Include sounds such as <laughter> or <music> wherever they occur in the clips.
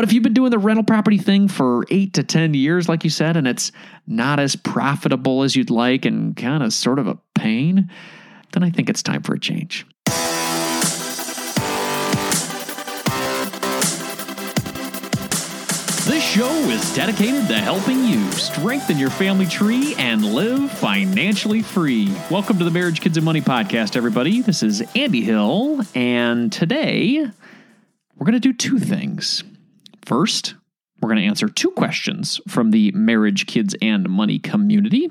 But if you've been doing the rental property thing for eight to 10 years, like you said, and it's not as profitable as you'd like and kind of sort of a pain, then I think it's time for a change. This show is dedicated to helping you strengthen your family tree and live financially free. Welcome to the Marriage, Kids, and Money podcast, everybody. This is Andy Hill, and today we're going to do two things. First, we're going to answer two questions from the Marriage, Kids, and Money community.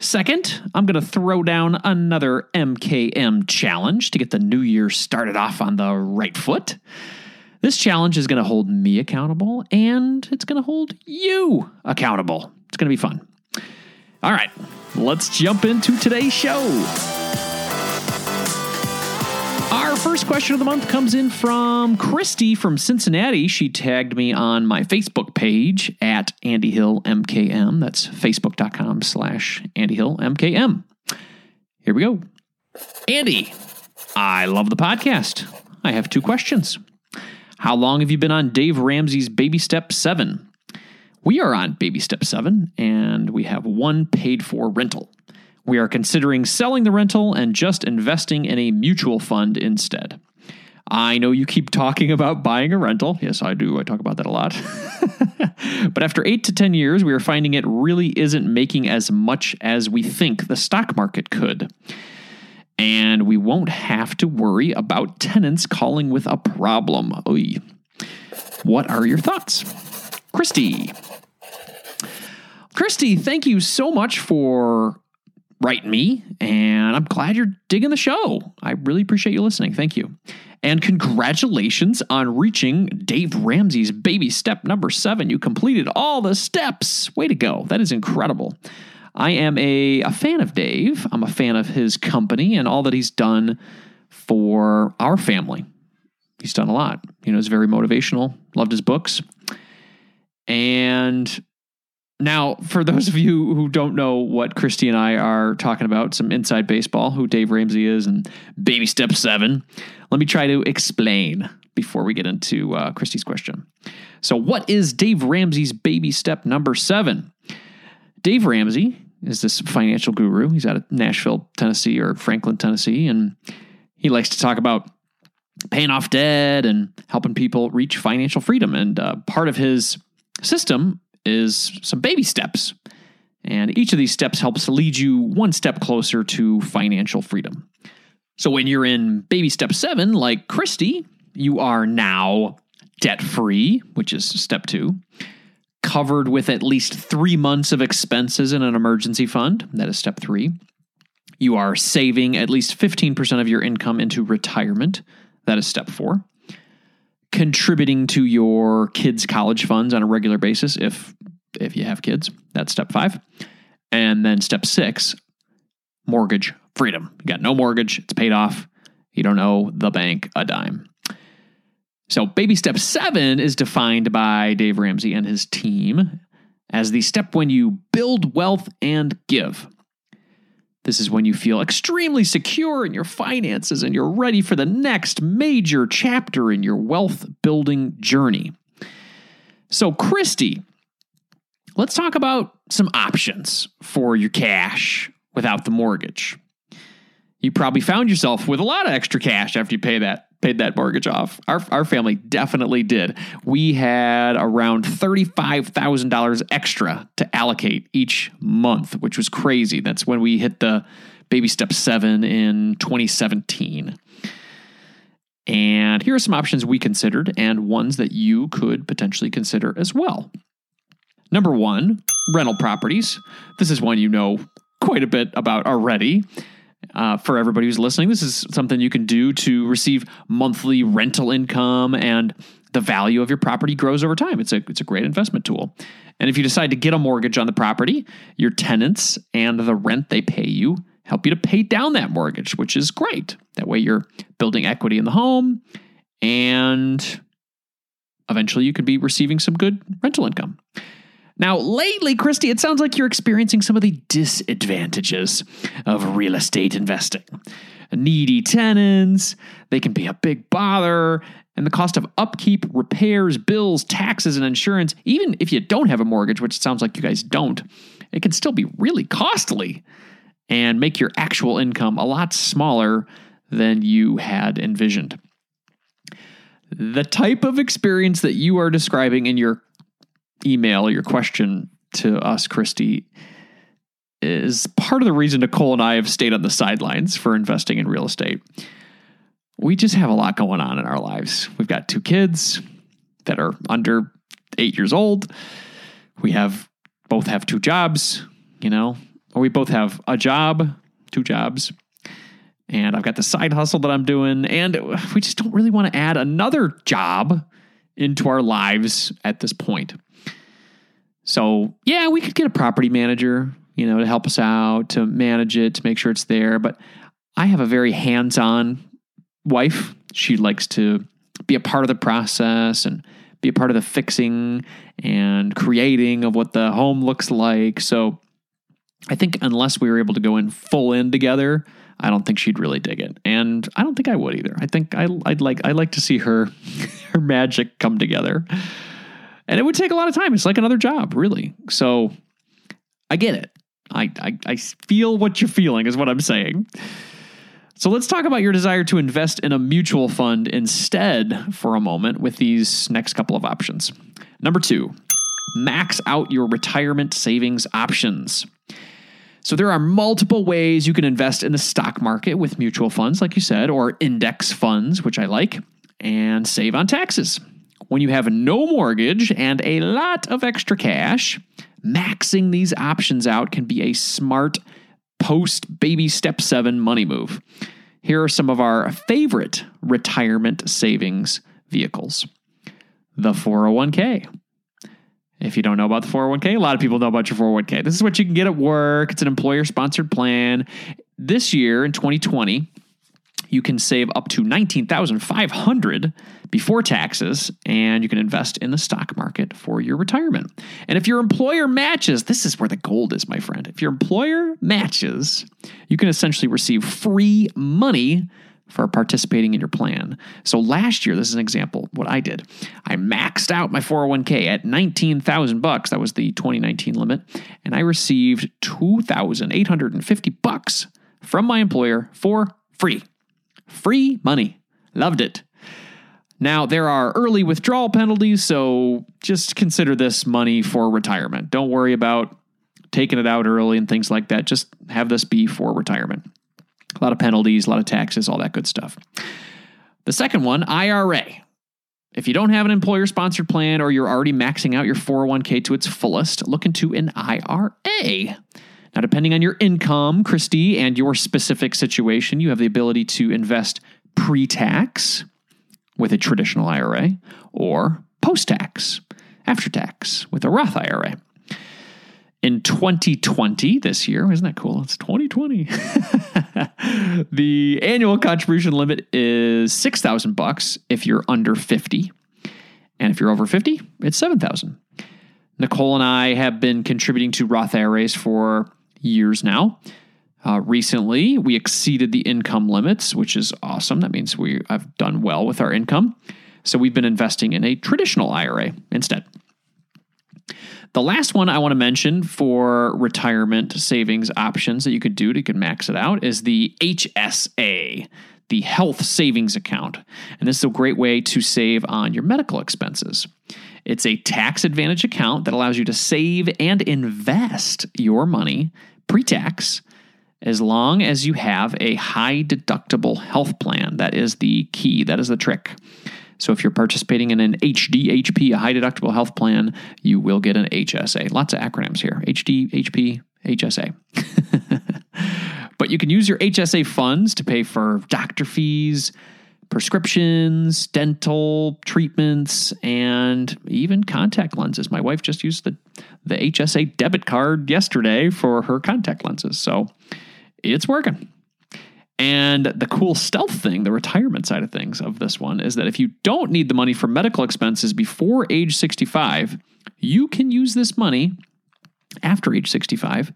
Second, I'm going to throw down another MKM challenge to get the new year started off on the right foot. This challenge is going to hold me accountable and it's going to hold you accountable. It's going to be fun. All right, let's jump into today's show. First question of the month comes in from Christie from Cincinnati. She tagged me on my Facebook page at Andy Hill MKM. That's facebook.com slash Andy Hill MKM. Here we go. Andy, I love the podcast. I have two questions. How long have you been on Dave Ramsey's Baby Step 7? We are on Baby Step 7, and we have one paid for rental. We are considering selling the rental and just investing in a mutual fund instead. I know you keep talking about buying a rental. Yes, I do. I talk about that a lot. <laughs> but after eight to 10 years, we are finding it really isn't making as much as we think the stock market could and we won't have to worry about tenants calling with a problem. Oy. What are your thoughts? Christie. Christie, thank you so much for writing me, and I'm glad you're digging the show. I really appreciate you listening. Thank you. And congratulations on reaching Dave Ramsey's baby step number seven. You completed all the steps. Way to go. That is incredible. I am a, a fan of Dave. I'm a fan of his company and all that he's done for our family. He's done a lot. You know, he's very motivational, loved his books. And now, for those of you who don't know what Christie and I are talking about, some inside baseball, who Dave Ramsey is, and Baby Step 7, let me try to explain before we get into uh, Christie's question. So, what is Dave Ramsey's baby step number seven? Dave Ramsey is this financial guru. He's out of Nashville, Tennessee, or Franklin, Tennessee, and he likes to talk about paying off debt and helping people reach financial freedom. And uh, part of his system is some baby steps. And each of these steps helps lead you one step closer to financial freedom. So when you're in baby step seven, like Christie, you are now debt free, which is step two covered with at least three months of expenses in an emergency fund. That is step three. You are saving at least 15% of your income into retirement. That is step four. Contributing to your kids' college funds on a regular basis if if you have kids. That's step five. And then step six, mortgage freedom. You got no mortgage, it's paid off. You don't owe the bank a dime. So, baby step seven is defined by Dave Ramsey and his team as the step when you build wealth and give. This is when you feel extremely secure in your finances and you're ready for the next major chapter in your wealth building journey. So, Christie, let's talk about some options for your cash without the mortgage. You probably found yourself with a lot of extra cash after you pay that paid that mortgage off. Our, our family definitely did. We had around $35,000 extra to allocate each month, which was crazy. That's when we hit the baby step seven in 2017. And here are some options we considered and ones that you could potentially consider as well. Number one, rental properties. This is one you know quite a bit about already uh, for everybody who's listening. This is something you can do to receive monthly rental income and the value of your property grows over time. It's a it's a great investment tool. And if you decide to get a mortgage on the property, your tenants and the rent they pay you help you to pay down that mortgage, which is great. That way you're building equity in the home and eventually you could be receiving some good rental income. Now, lately, Christie, it sounds like you're experiencing some of the disadvantages of real estate investing. needy tenants, they can be a big bother, and the cost of upkeep, repairs, bills, taxes, and insurance, even if you don't have a mortgage, which sounds like you guys don't, it can still be really costly and make your actual income a lot smaller than you had envisioned. The type of experience that you are describing in your email, your question to us, Christie, is part of the reason Nicole and I have stayed on the sidelines for investing in real estate. We just have a lot going on in our lives. We've got two kids that are under eight years old. We have both have two jobs, you know, or we both have a job, two jobs. And I've got the side hustle that I'm doing. And we just don't really want to add another job into our lives at this point. So, yeah, we could get a property manager, you know, to help us out, to manage it, to make sure it's there. But I have a very hands on wife. She likes to be a part of the process and be a part of the fixing and creating of what the home looks like. So I think unless we were able to go in full in together, I don't think she'd really dig it, and I don't think I would either. I think I, would like I like to see her <laughs> her magic come together, and it would take a lot of time. It's like another job, really. So I get it. I, I, I feel what you're feeling, is what I'm saying. So let's talk about your desire to invest in a mutual fund instead for a moment with these next couple of options. Number two, max out your retirement savings options. So there are multiple ways you can invest in the stock market with mutual funds, like you said, or index funds, which I like, and save on taxes. When you have no mortgage and a lot of extra cash, maxing these options out can be a smart post baby step seven money move. Here are some of our favorite retirement savings vehicles the 401k. If you don't know about the 401k, a lot of people know about your 401k. This is what you can get at work. It's an employer sponsored plan. This year in 2020, you can save up to 19,500 before taxes and you can invest in the stock market for your retirement. And if your employer matches, this is where the gold is, my friend. If your employer matches, you can essentially receive free money for participating in your plan. So last year, this is an example what I did. I maxed out my 401k at 19,000 bucks. That was the 2019 limit, and I received 2,850 bucks from my employer for free. Free money. Loved it. Now, there are early withdrawal penalties, so just consider this money for retirement. Don't worry about taking it out early and things like that. Just have this be for retirement. A lot of penalties, a lot of taxes, all that good stuff. The second one, IRA. If you don't have an employer sponsored plan or you're already maxing out your 401k to its fullest, look into an IRA. Now, depending on your income, Christie, and your specific situation, you have the ability to invest pre tax with a traditional IRA or post tax, after tax with a Roth IRA. In 2020, this year, isn't that cool? It's 2020. <laughs> the annual contribution limit is 6,000 bucks if you're under 50. And if you're over 50, it's 7,000. Nicole and I have been contributing to Roth IRAs for years now. Uh, recently, we exceeded the income limits, which is awesome. That means we have done well with our income. So we've been investing in a traditional IRA instead. The last one I want to mention for retirement savings options that you could do to could max it out is the HSA, the health savings account. And this is a great way to save on your medical expenses. It's a tax advantage account that allows you to save and invest your money pre tax as long as you have a high deductible health plan. That is the key, that is the trick. So if you're participating in an HDHP, a high deductible health plan, you will get an HSA. Lots of acronyms here HDHP, HSA. <laughs> but you can use your HSA funds to pay for doctor fees, prescriptions, dental treatments, and even contact lenses. My wife just used the, the HSA debit card yesterday for her contact lenses. So it's working. And the cool stealth thing, the retirement side of things of this one, is that if you don't need the money for medical expenses before age 65, you can use this money after age 65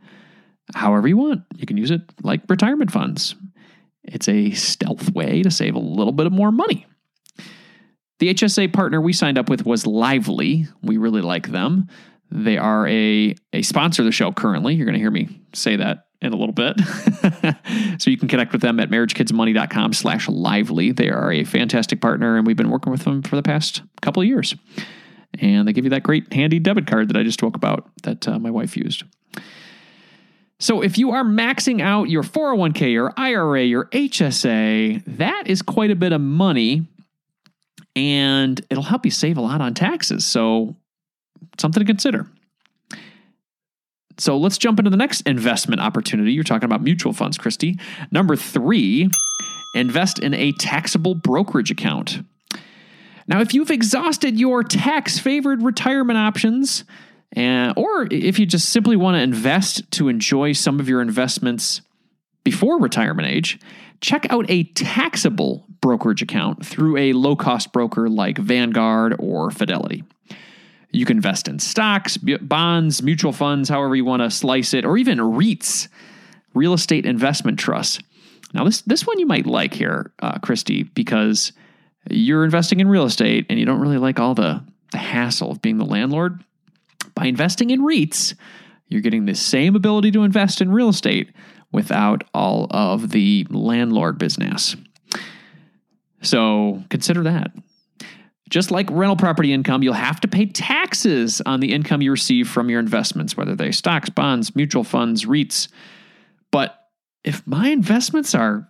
however you want. You can use it like retirement funds. It's a stealth way to save a little bit of more money. The HSA partner we signed up with was Lively. We really like them. They are a, a sponsor of the show currently. You're going to hear me say that in a little bit. <laughs> so you can connect with them at marriagekidsmoney.com slash lively. They are a fantastic partner, and we've been working with them for the past couple of years. And they give you that great handy debit card that I just spoke about that uh, my wife used. So if you are maxing out your 401k, your IRA, your HSA, that is quite a bit of money and it'll help you save a lot on taxes. So something to consider. So let's jump into the next investment opportunity. You're talking about mutual funds, Christie. Number three, invest in a taxable brokerage account. Now, if you've exhausted your tax favored retirement options, uh, or if you just simply want to invest to enjoy some of your investments before retirement age, check out a taxable brokerage account through a low cost broker like Vanguard or Fidelity. You can invest in stocks, bonds, mutual funds, however you want to slice it, or even REITs, real estate investment trusts. Now, this this one you might like here, uh, Christie, because you're investing in real estate and you don't really like all the, the hassle of being the landlord. By investing in REITs, you're getting the same ability to invest in real estate without all of the landlord business. So consider that. Just like rental property income, you'll have to pay taxes on the income you receive from your investments, whether they stocks, bonds, mutual funds, REITs. But if my investments are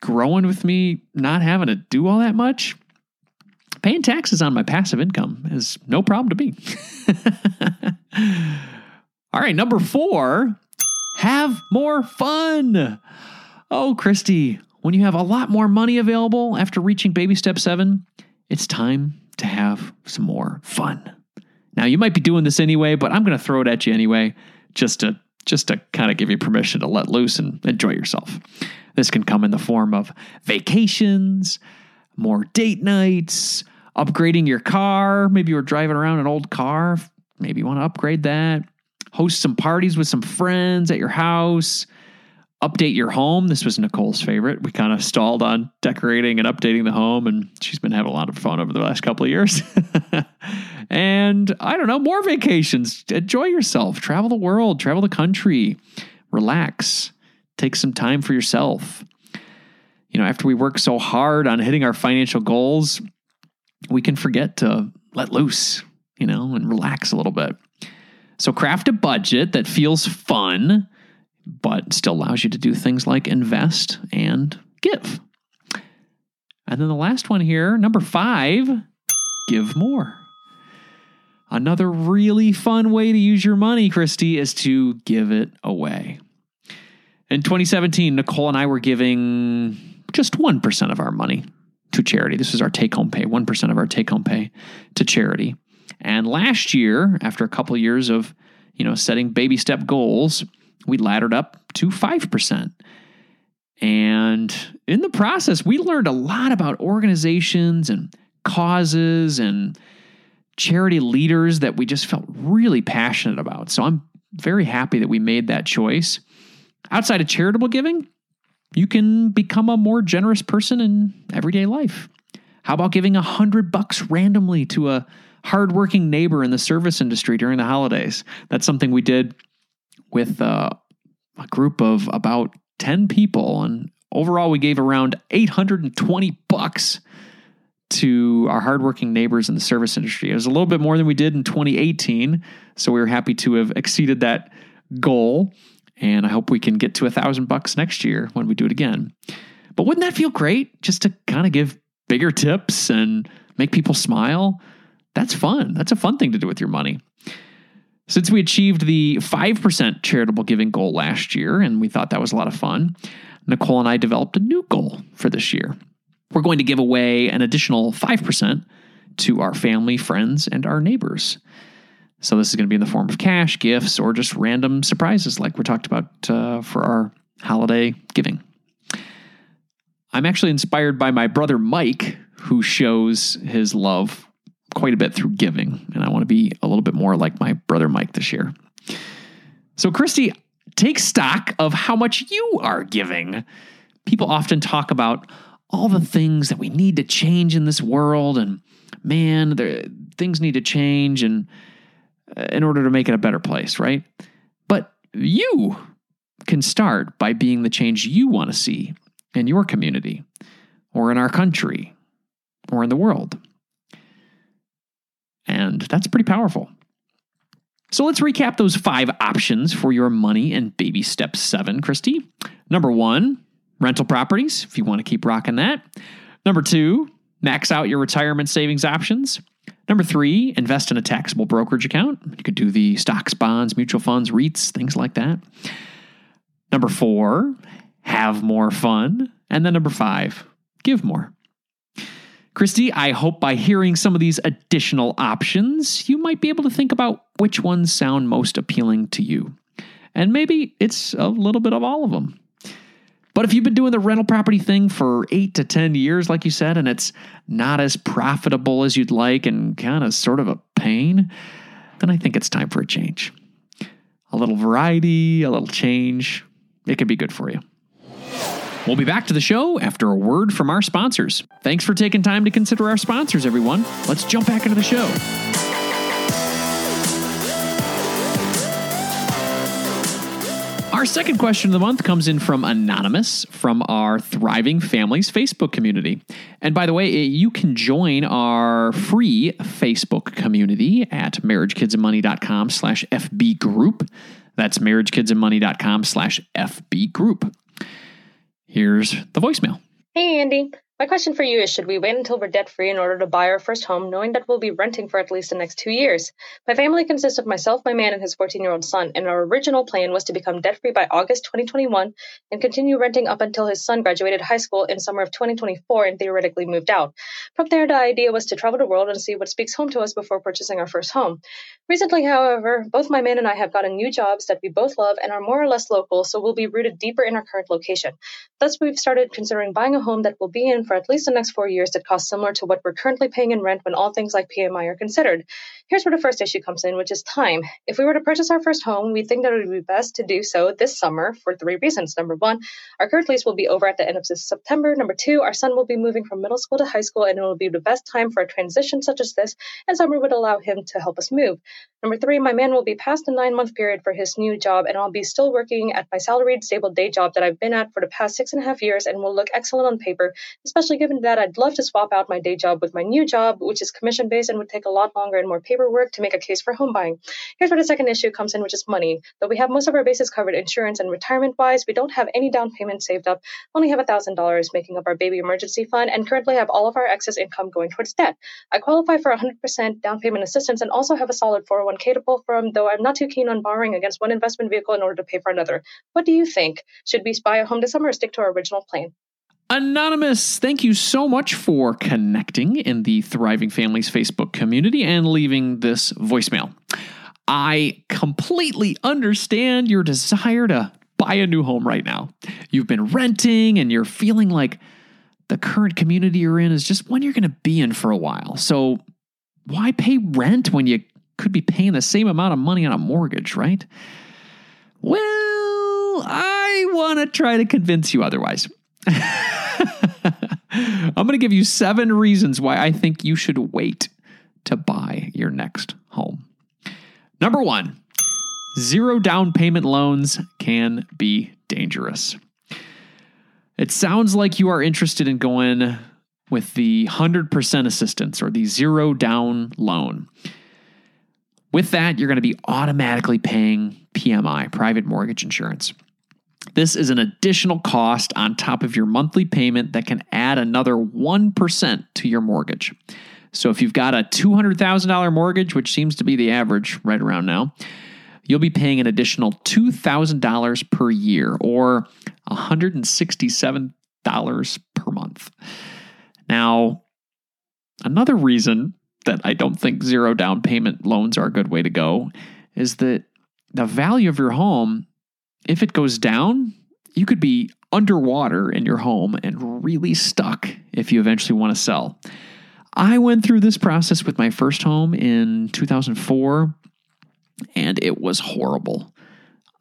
growing with me not having to do all that much, taxes on my passive income is no problem to me. <laughs> all right, number four, have more fun. Oh, Christie, when you have a lot more money available after reaching baby step seven, it's time to have some more fun. Now, you might be doing this anyway, but I'm going to throw it at you anyway, just to just to kind of give you permission to let loose and enjoy yourself. This can come in the form of vacations, more date nights, upgrading your car. Maybe you're driving around an old car. Maybe you want to upgrade that. Host some parties with some friends at your house update your home. This was Nicole's favorite. We kind of stalled on decorating and updating the home, and she's been having a lot of fun over the last couple of years. <laughs> and I don't know, more vacations. Enjoy yourself, travel the world, travel the country, relax, take some time for yourself. You know, after we work so hard on hitting our financial goals, we can forget to let loose, you know, and relax a little bit. So craft a budget that feels fun but still allows you to do things like invest and give. And then the last one here, number five, give more. Another really fun way to use your money, Christie, is to give it away. In 2017, Nicole and I were giving just 1% of our money to charity. This was our take home pay, 1% of our take home pay to charity. And last year, after a couple of years of, you know, setting baby step goals, we laddered up to 5%. And in the process, we learned a lot about organizations and causes and charity leaders that we just felt really passionate about. So I'm very happy that we made that choice. Outside of charitable giving, you can become a more generous person in everyday life. How about giving a hundred bucks randomly to a hardworking neighbor in the service industry during the holidays? That's something we did with uh, a group of about 10 people. And overall, we gave around 820 bucks to our hardworking neighbors in the service industry. It was a little bit more than we did in 2018. So we were happy to have exceeded that goal. And I hope we can get to a thousand bucks next year when we do it again. But wouldn't that feel great just to kind of give bigger tips and make people smile? That's fun. That's a fun thing to do with your money. Since we achieved the 5% charitable giving goal last year, and we thought that was a lot of fun, Nicole and I developed a new goal for this year. We're going to give away an additional 5% to our family, friends, and our neighbors. So this is going to be in the form of cash, gifts, or just random surprises like we talked about uh, for our holiday giving. I'm actually inspired by my brother Mike, who shows his love quite a bit through giving, and I want to be a little bit more like my brother Mike this year. So, Christie, take stock of how much you are giving. people often talk about all the things that we need to change in this world and man, there, things need to change and in order to make it a better place, right? But you can start by being the change you want to see in your community or in our country or in the world. And that's pretty powerful. So let's recap those five options for your money and baby step seven, Christie. Number one, rental properties, if you want to keep rocking that. Number two, max out your retirement savings options. Number three, invest in a taxable brokerage account. You could do the stocks, bonds, mutual funds, REITs, things like that. Number four, have more fun. And then number five, give more. Christie, I hope by hearing some of these additional options, you might be able to think about which ones sound most appealing to you. And maybe it's a little bit of all of them. But if you've been doing the rental property thing for eight to 10 years, like you said, and it's not as profitable as you'd like and kind of sort of a pain, then I think it's time for a change. A little variety, a little change, it could be good for you. We'll be back to the show after a word from our sponsors. Thanks for taking time to consider our sponsors, everyone. Let's jump back into the show. Our second question of the month comes in from Anonymous from our Thriving Families Facebook community. And by the way, eh, you can join our free Facebook community at marriagekidsandmoney.com slash FB group. That's marriagekidsandmoney.com slash FB group. Here's the voicemail. Hey, Andy. My question for you is Should we wait until we're debt free in order to buy our first home, knowing that we'll be renting for at least the next two years? My family consists of myself, my man, and his 14 year old son, and our original plan was to become debt free by August 2021 and continue renting up until his son graduated high school in summer of 2024 and theoretically moved out. From there, the idea was to travel the world and see what speaks home to us before purchasing our first home. Recently, however, both my man and I have gotten new jobs that we both love and are more or less local, so we'll be rooted deeper in our current location. Thus, we've started considering buying a home that will be in for at least the next four years that cost similar to what we're currently paying in rent when all things like PMI are considered. Here's where the first issue comes in, which is time. If we were to purchase our first home, we think that it would be best to do so this summer for three reasons. Number one, our current lease will be over at the end of September. Number two, our son will be moving from middle school to high school, and it will be the best time for a transition such as this, and summer would allow him to help us move. Number three, my man will be past the nine month period for his new job, and I'll be still working at my salaried, stable day job that I've been at for the past six and a half years and will look excellent on paper, especially given that I'd love to swap out my day job with my new job, which is commission based and would take a lot longer and more paperwork to make a case for home buying. Here's where the second issue comes in, which is money. Though we have most of our bases covered insurance and retirement wise, we don't have any down payment saved up, only have $1,000 making up our baby emergency fund, and currently have all of our excess income going towards debt. I qualify for 100% down payment assistance and also have a solid 401k to pull from, though I'm not too keen on borrowing against one investment vehicle in order to pay for another. What do you think? Should we buy a home this summer or stick to our original plan? Anonymous, thank you so much for connecting in the Thriving Families Facebook community and leaving this voicemail. I completely understand your desire to buy a new home right now. You've been renting and you're feeling like the current community you're in is just one you're going to be in for a while. So, why pay rent when you could be paying the same amount of money on a mortgage, right? Well, I want to try to convince you otherwise. <laughs> I'm going to give you seven reasons why I think you should wait to buy your next home. Number one, zero down payment loans can be dangerous. It sounds like you are interested in going with the 100% assistance or the zero down loan. With that, you're going to be automatically paying PMI, private mortgage insurance. This is an additional cost on top of your monthly payment that can add another 1% to your mortgage. So if you've got a $200,000 mortgage, which seems to be the average right around now, you'll be paying an additional $2,000 per year or $167 per month. Now, another reason that I don't think zero down payment loans are a good way to go is that the value of your home if it goes down, you could be underwater in your home and really stuck if you eventually want to sell. I went through this process with my first home in 2004 and it was horrible.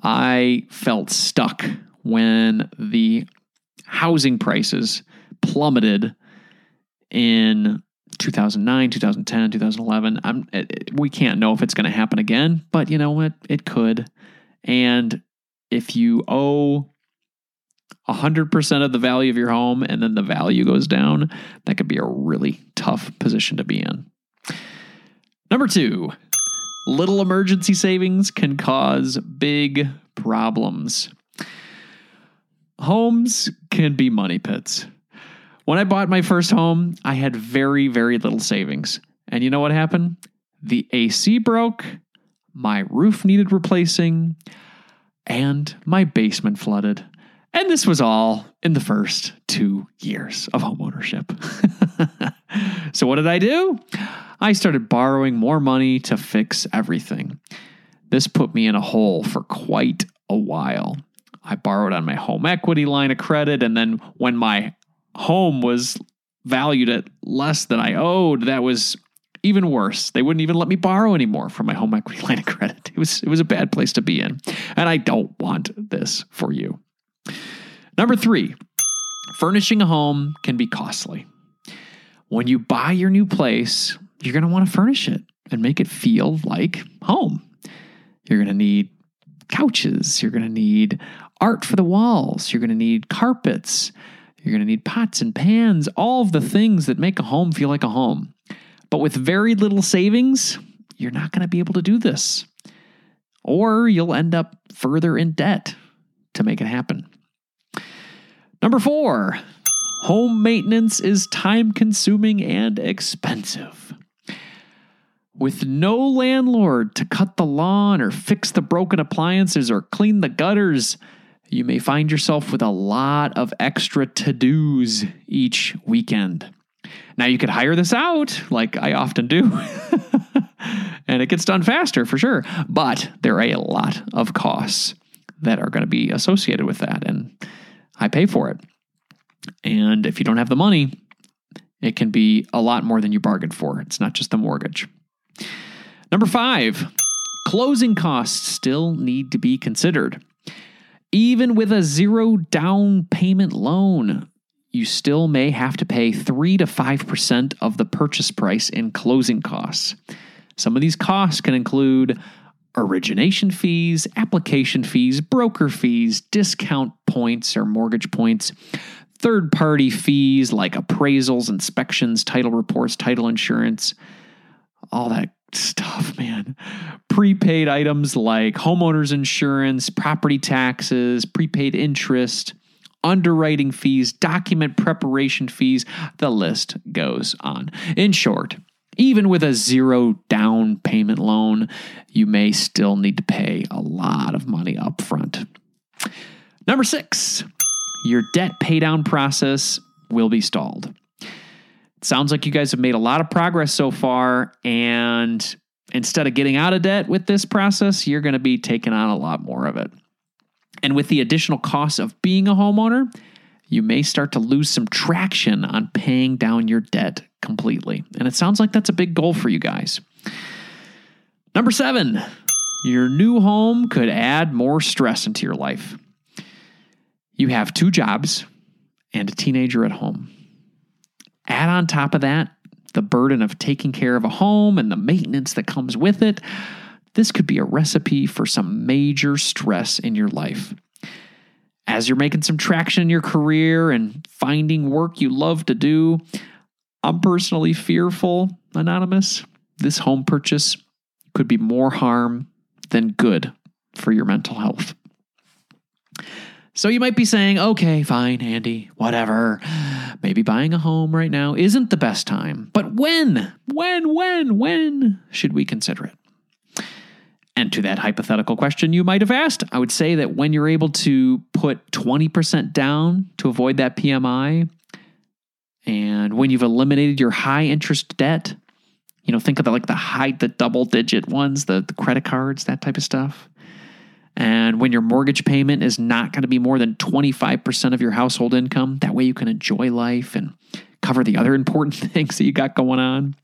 I felt stuck when the housing prices plummeted in 2009, 2010, 2011. I'm, we can't know if it's going to happen again, but you know what? It could. And if you owe 100% of the value of your home and then the value goes down, that could be a really tough position to be in. Number two, little emergency savings can cause big problems. Homes can be money pits. When I bought my first home, I had very, very little savings. And you know what happened? The AC broke, my roof needed replacing, and my basement flooded. And this was all in the first two years of homeownership. <laughs> so, what did I do? I started borrowing more money to fix everything. This put me in a hole for quite a while. I borrowed on my home equity line of credit, and then when my home was valued at less than I owed, that was even worse. They wouldn't even let me borrow anymore from my home equity <laughs> line of credit. It was it was a bad place to be in. And I don't want this for you. Number 3. Furnishing a home can be costly. When you buy your new place, you're going to want to furnish it and make it feel like home. You're going to need couches, you're going to need art for the walls, you're going to need carpets, you're going to need pots and pans, all of the things that make a home feel like a home. But with very little savings, you're not going to be able to do this. Or you'll end up further in debt to make it happen. Number four, home maintenance is time consuming and expensive. With no landlord to cut the lawn or fix the broken appliances or clean the gutters, you may find yourself with a lot of extra to dos each weekend. Now, you could hire this out, like I often do, <laughs> and it gets done faster for sure, but there are a lot of costs that are going to be associated with that, and I pay for it. And if you don't have the money, it can be a lot more than you bargained for. It's not just the mortgage. Number five, closing costs still need to be considered. Even with a zero down payment loan, you still may have to pay 3 to 5% of the purchase price in closing costs. Some of these costs can include origination fees, application fees, broker fees, discount points or mortgage points, third party fees like appraisals, inspections, title reports, title insurance, all that stuff, <laughs> man. Prepaid items like homeowners insurance, property taxes, prepaid interest, underwriting fees, document preparation fees, the list goes on. In short, even with a zero down payment loan, you may still need to pay a lot of money up front. Number six, your debt paydown process will be stalled sounds like you guys have made a lot of progress so far. And instead of getting out of debt with this process, you're going to be taking on a lot more of it. And with the additional costs of being a homeowner, you may start to lose some traction on paying down your debt completely. And it sounds like that's a big goal for you guys. Number seven, your new home could add more stress into your life. You have two jobs and a teenager at home. Add on top of that the burden of taking care of a home and the maintenance that comes with it. This could be a recipe for some major stress in your life. As you're making some traction in your career and finding work you love to do, I'm personally fearful, Anonymous, this home purchase could be more harm than good for your mental health. So you might be saying, okay, fine, Andy, whatever. Maybe buying a home right now isn't the best time. But when, when, when, when should we consider it? And to that hypothetical question you might have asked, I would say that when you're able to put 20% down to avoid that PMI, and when you've eliminated your high interest debt, you know, think of the, like the high, the double digit ones, the, the credit cards, that type of stuff and when your mortgage payment is not going to be more than 25% of your household income, that way you can enjoy life and cover the other <laughs> important things that you got going on.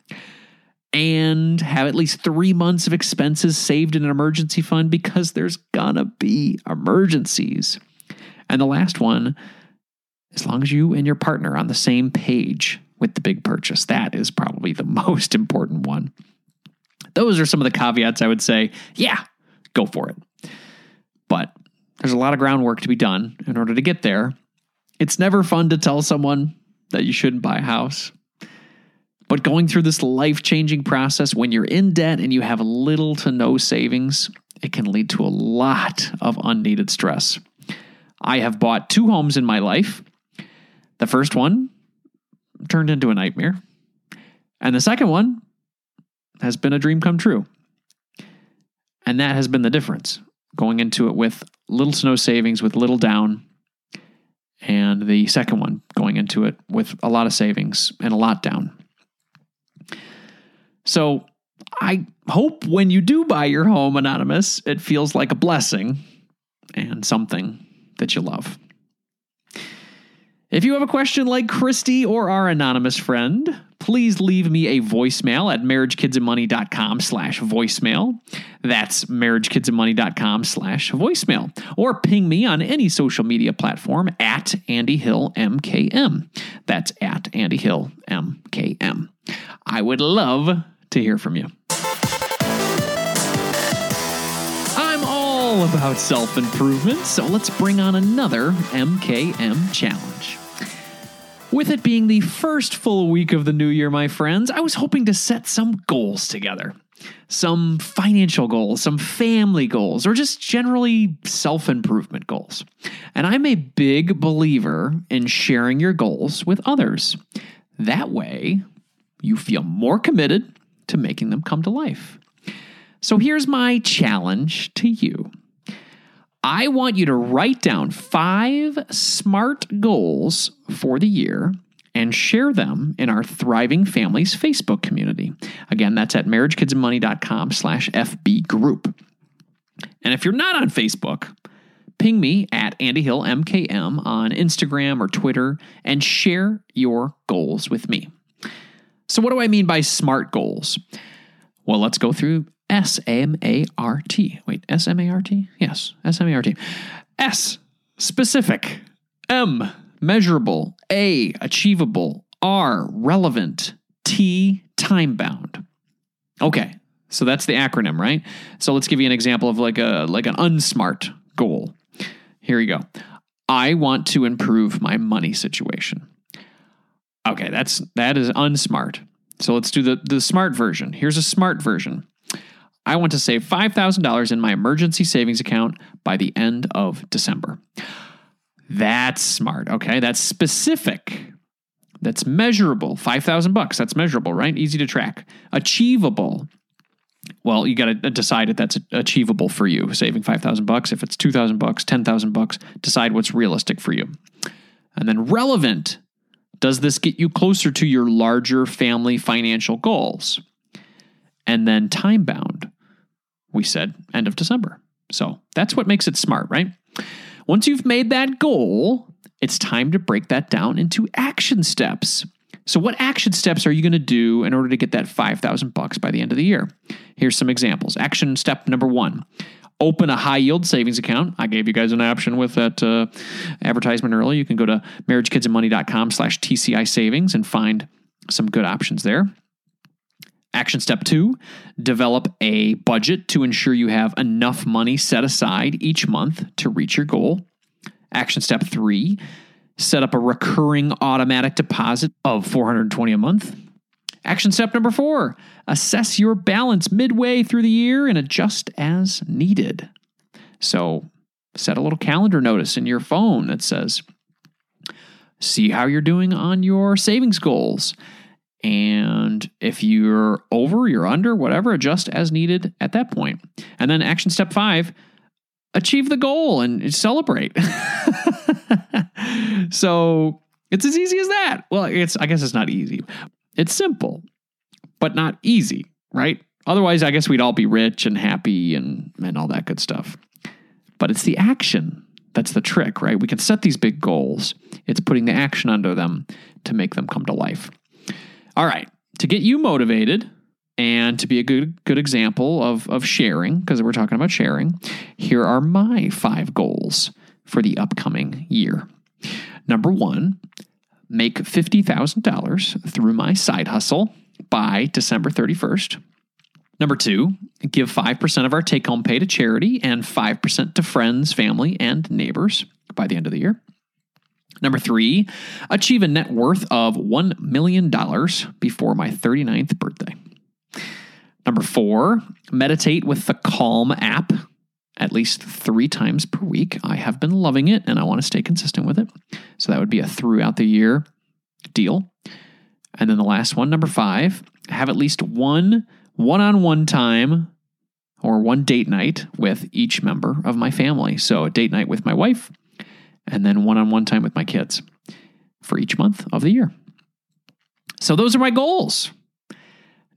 And have at least three months of expenses saved in an emergency fund because there's gonna be emergencies. And the last one, As long as you and your partner are on the same page with the big purchase, that is probably the <laughs> most important one. Those are some of the caveats I would say, yeah, go for it. But there's a lot of groundwork to be done in order to get there. It's never fun to tell someone that you shouldn't buy a house. But going through this life changing process when you're in debt and you have little to no savings, it can lead to a lot of unneeded stress. I have bought two homes in my life. The first one turned into a nightmare, and the second one has been a dream come true. And that has been the difference going into it with little to no savings, with little down, and the second one going into it with a lot of savings and a lot down. So I hope when you do buy your home, Anonymous, it feels like a blessing and something that you love. If you have a question like Christie or our anonymous friend, please leave me a voicemail at marriagekidsandmoney.com slash voicemail. That's marriagekidsandmoney.com slash voicemail. Or ping me on any social media platform at Andy Hill MKM. That's at Andy Hill MKM. I would love to hear from you. I'm all about self improvement, so let's bring on another MKM challenge. With it being the first full week of the new year, my friends, I was hoping to set some goals together. Some financial goals, some family goals, or just generally self improvement goals. And I'm a big believer in sharing your goals with others. That way, you feel more committed to making them come to life. So here's my challenge to you I want you to write down five smart goals for the year and share them in our Thriving Families Facebook community. Again, that's at marriagekidsandmoney.com slash FB group. And if you're not on Facebook, ping me at Andy Hill MKM on Instagram or Twitter and share your goals with me. So, what do I mean by smart goals? Well, let's go through S M A R T. Wait, S M A R T? Yes, S M A R T. S, specific. M, measurable. A, achievable. R, relevant. T, time bound. Okay, so that's the acronym, right? So let's give you an example of like a like an unsmart goal. Here you go. I want to improve my money situation. Okay, that's that is unsmart. So let's do the the smart version. Here's a smart version. I want to save $5,000 in my emergency savings account by the end of December. That's smart. Okay. That's specific. That's measurable. 5,000 bucks. That's measurable, right? Easy to track. Achievable. Well, you got to decide if that's achievable for you. Saving 5,000 bucks. If it's 2,000 bucks, 10,000 bucks, decide what's realistic for you. And then relevant. Does this get you closer to your larger family financial goals? And then time bound we said end of December. So that's what makes it smart, right? Once you've made that goal, it's time to break that down into action steps. So what action steps are you going to do in order to get that 5000 bucks by the end of the year? Here's some examples. Action step number 1. Open a high yield savings account. I gave you guys an option with that uh, advertisement earlier. You can go to marriagekidsandmoney.com slash TCI savings and find some good options there. Action step two develop a budget to ensure you have enough money set aside each month to reach your goal. Action step three set up a recurring automatic deposit of 420 a month. Action step number four assess your balance midway through the year and adjust as needed. So set a little calendar notice in your phone that says, see how you're doing on your savings goals and if you're over, you're under, whatever, adjust as needed at that point. And then action step five, achieve the goal and celebrate. <laughs> so it's as easy as that. Well, it's I guess it's not easy. It's simple, but not easy, right? Otherwise, I guess we'd all be rich and happy and, and all that good stuff. But it's the action that's the trick, right? We can set these big goals. It's putting the action under them to make them come to life. All right. To get you motivated and to be a good good example of, of sharing, because we're talking about sharing, here are my five goals for the upcoming year. Number one, make $50,000 through my side hustle by December 31st. Number two, give 5% of our take home pay to charity and 5% to friends, family, and neighbors by the end of the year. Number three, achieve a net worth of $1 million before my 39th birthday. Number four, meditate with the Calm app at least three times per week. I have been loving it and I want to stay consistent with it. So that would be a throughout the year deal. And then the last one, number five, have at least one one on one time or one date night with each member of my family. So a date night with my wife and then one on one time with my kids for each month of the year. So those are my goals.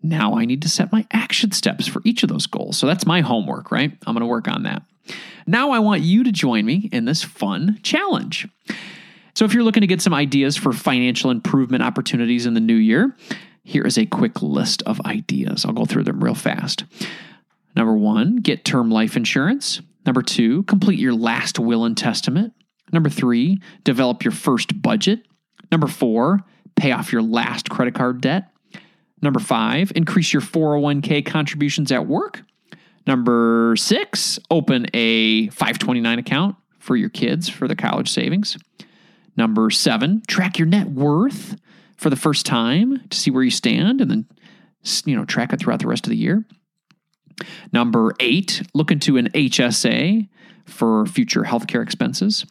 Now I need to set my action steps for each of those goals. So that's my homework, right? I'm going to work on that. Now I want you to join me in this fun challenge. So if you're looking to get some ideas for financial improvement opportunities in the new year, here is a quick list of ideas. I'll go through them real fast. Number one, get term life insurance. Number two, complete your last will and testament. Number three, develop your first budget. Number four, pay off your last credit card debt. Number five, increase your 401k contributions at work. Number six, open a 529 account for your kids for the college savings. Number seven, track your net worth for the first time to see where you stand and then you know track it throughout the rest of the year. Number eight, look into an HSA for future healthcare expenses.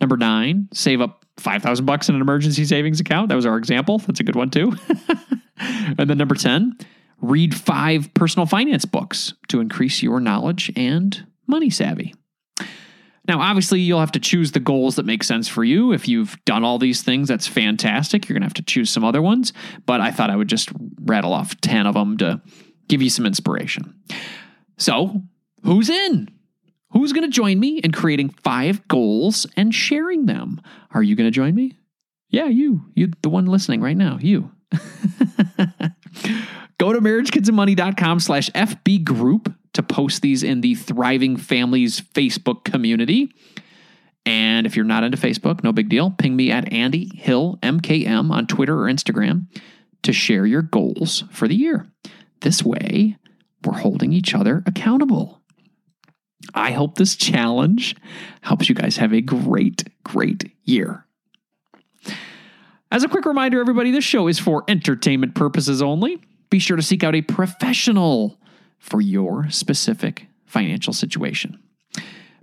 Number nine, save up 5,000 bucks in an emergency savings account. That was our example. That's a good one too. <laughs> <laughs> and then number 10, read five personal finance books to increase your knowledge and money savvy. Now, obviously, you'll have to choose the goals that make sense for you. If you've done all these things, that's fantastic. You're going to have to choose some other ones, but I thought I would just rattle off 10 of them to give you some inspiration. So, who's in? Who's going to join me in creating five goals and sharing them? Are you going to join me? Yeah, you. You the one listening right now, you. <laughs> Go to marriagekidsandmoney.com slash FB group to post these in the Thriving Families Facebook community. And if you're not into Facebook, no big deal. Ping me at Andy Hill MKM on Twitter or Instagram to share your goals for the year. This way, we're holding each other accountable. I hope this challenge helps you guys have a great, great year. As a quick reminder, everybody, this show is for entertainment purposes only. Be sure to seek out a professional for your specific financial situation.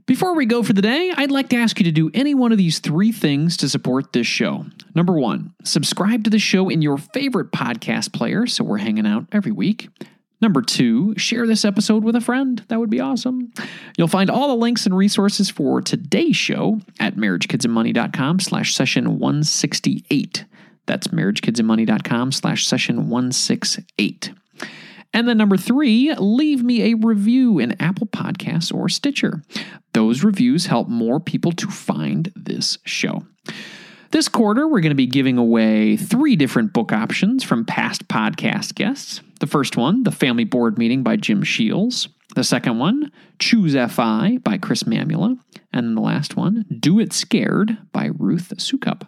Before we go for the day, I'd like to ask you to do any one of these three things to support this show. Number one, subscribe to the show in your favorite podcast player so we're hanging out every week. Number two, share this episode with a friend. That would be awesome. You'll find all the links and resources for today's show at marriagekidsandmoney.com slash session 168. That's marriagekidsandmoney.com slash session 168. And then number three, leave me a review in Apple Podcasts or Stitcher. Those reviews help more people to find this show. This quarter, we're going to be giving away three different book options from past podcast guests. The first one, The Family Board Meeting by Jim Sheils. The second one, Choose FI by Chris Mamula. And then the last one, Do It Scared by Ruth Soukup.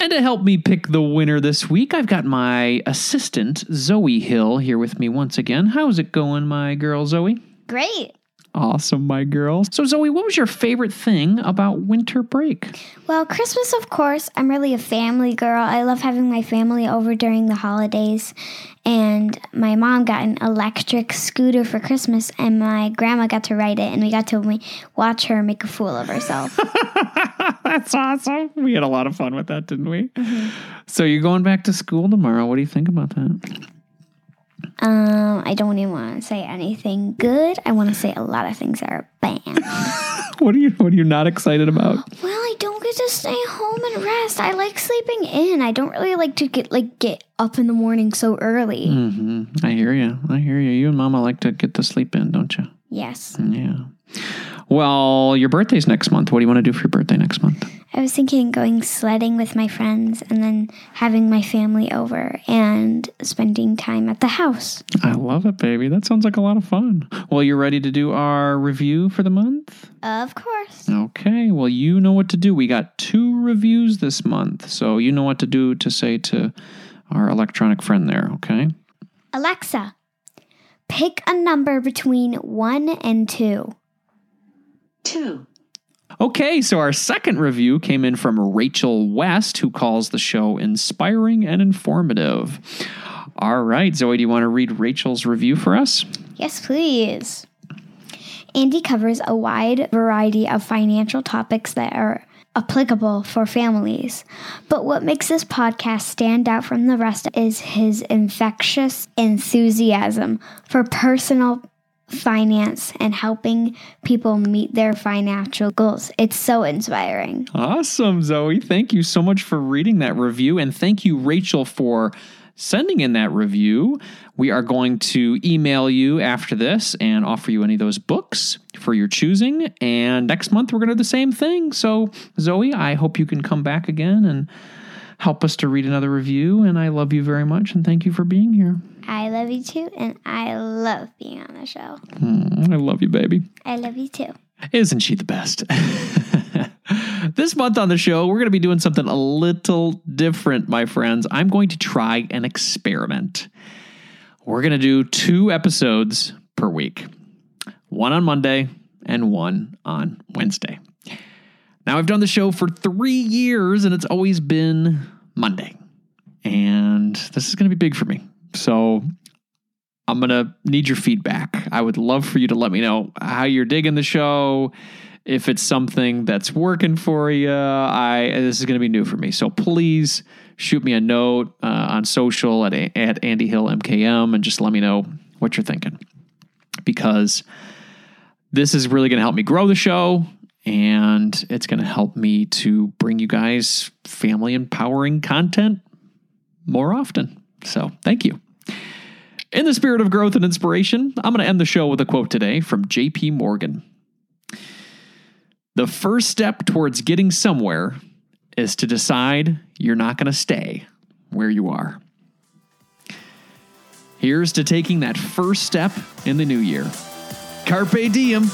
And to help me pick the winner this week, I've got my assistant, Zoe Hill, here with me once again. How's it going, my girl, Zoe? Great. Awesome, my girl. So, Zoe, what was your favorite thing about winter break? Well, Christmas, of course. I'm really a family girl. I love having my family over during the holidays. And my mom got an electric scooter for Christmas, and my grandma got to ride it, and we got to watch her make a fool of herself. <laughs> That's awesome. We had a lot of fun with that, didn't we? Mm-hmm. So, you're going back to school tomorrow. What do you think about that? Um, I don't even want to say anything good. I want to say a lot of things that are bad. <laughs> what are you What are you not excited about? Well, I don't get to stay home and rest. I like sleeping in. I don't really like to get like get up in the morning so early. Mm-hmm. I hear you. I hear you. You and Mama like to get to sleep in, don't you? Yes. Yeah. Well, your birthday's next month. What do you want to do for your birthday next month? I was thinking going sledding with my friends and then having my family over and spending time at the house. I love it, baby. That sounds like a lot of fun. Well, you're ready to do our review for the month? Of course. Okay. Well, you know what to do. We got two reviews this month. So you know what to do to say to our electronic friend there, okay? Alexa, pick a number between 1 and 2. Two. Okay, so our second review came in from Rachel West, who calls the show inspiring and informative. All right, Zoe, do you want to read Rachel's review for us? Yes, please. Andy covers a wide variety of financial topics that are applicable for families. But what makes this podcast stand out from the rest is his infectious enthusiasm for personal finance and helping people meet their financial goals. It's so inspiring. Awesome, Zoe. Thank you so much for reading that review. And thank you, Rachel, for sending in that review. We are going to email you after this and offer you any of those books for your choosing. And next month, we're going to do the same thing. So, Zoe, I hope you can come back again and help us to read another review. And I love you very much. And thank you for being here. I love you too, and I love being on the show. Mm, I love you, baby. I love you too. Isn't she the best? <laughs> this month on the show, we're going to be doing something a little different, my friends. I'm going to try an experiment. We're going to do two episodes per week one on Monday and one on Wednesday. Now, I've done the show for three years and it's always been Monday. And this is going to be big for me. So I'm going to need your feedback. I would love for you to let me know how you're digging the show. If it's something that's working for you, I this is going to be new for me. So please shoot me a note uh, on social at at Andy Hill MKM and just let me know what you're thinking because this is really going to help me grow the show and it's going to help me to bring you guys family empowering content more often. So, thank you. In the spirit of growth and inspiration, I'm going to end the show with a quote today from JP Morgan. The first step towards getting somewhere is to decide you're not going to stay where you are. Here's to taking that first step in the new year. Carpe diem.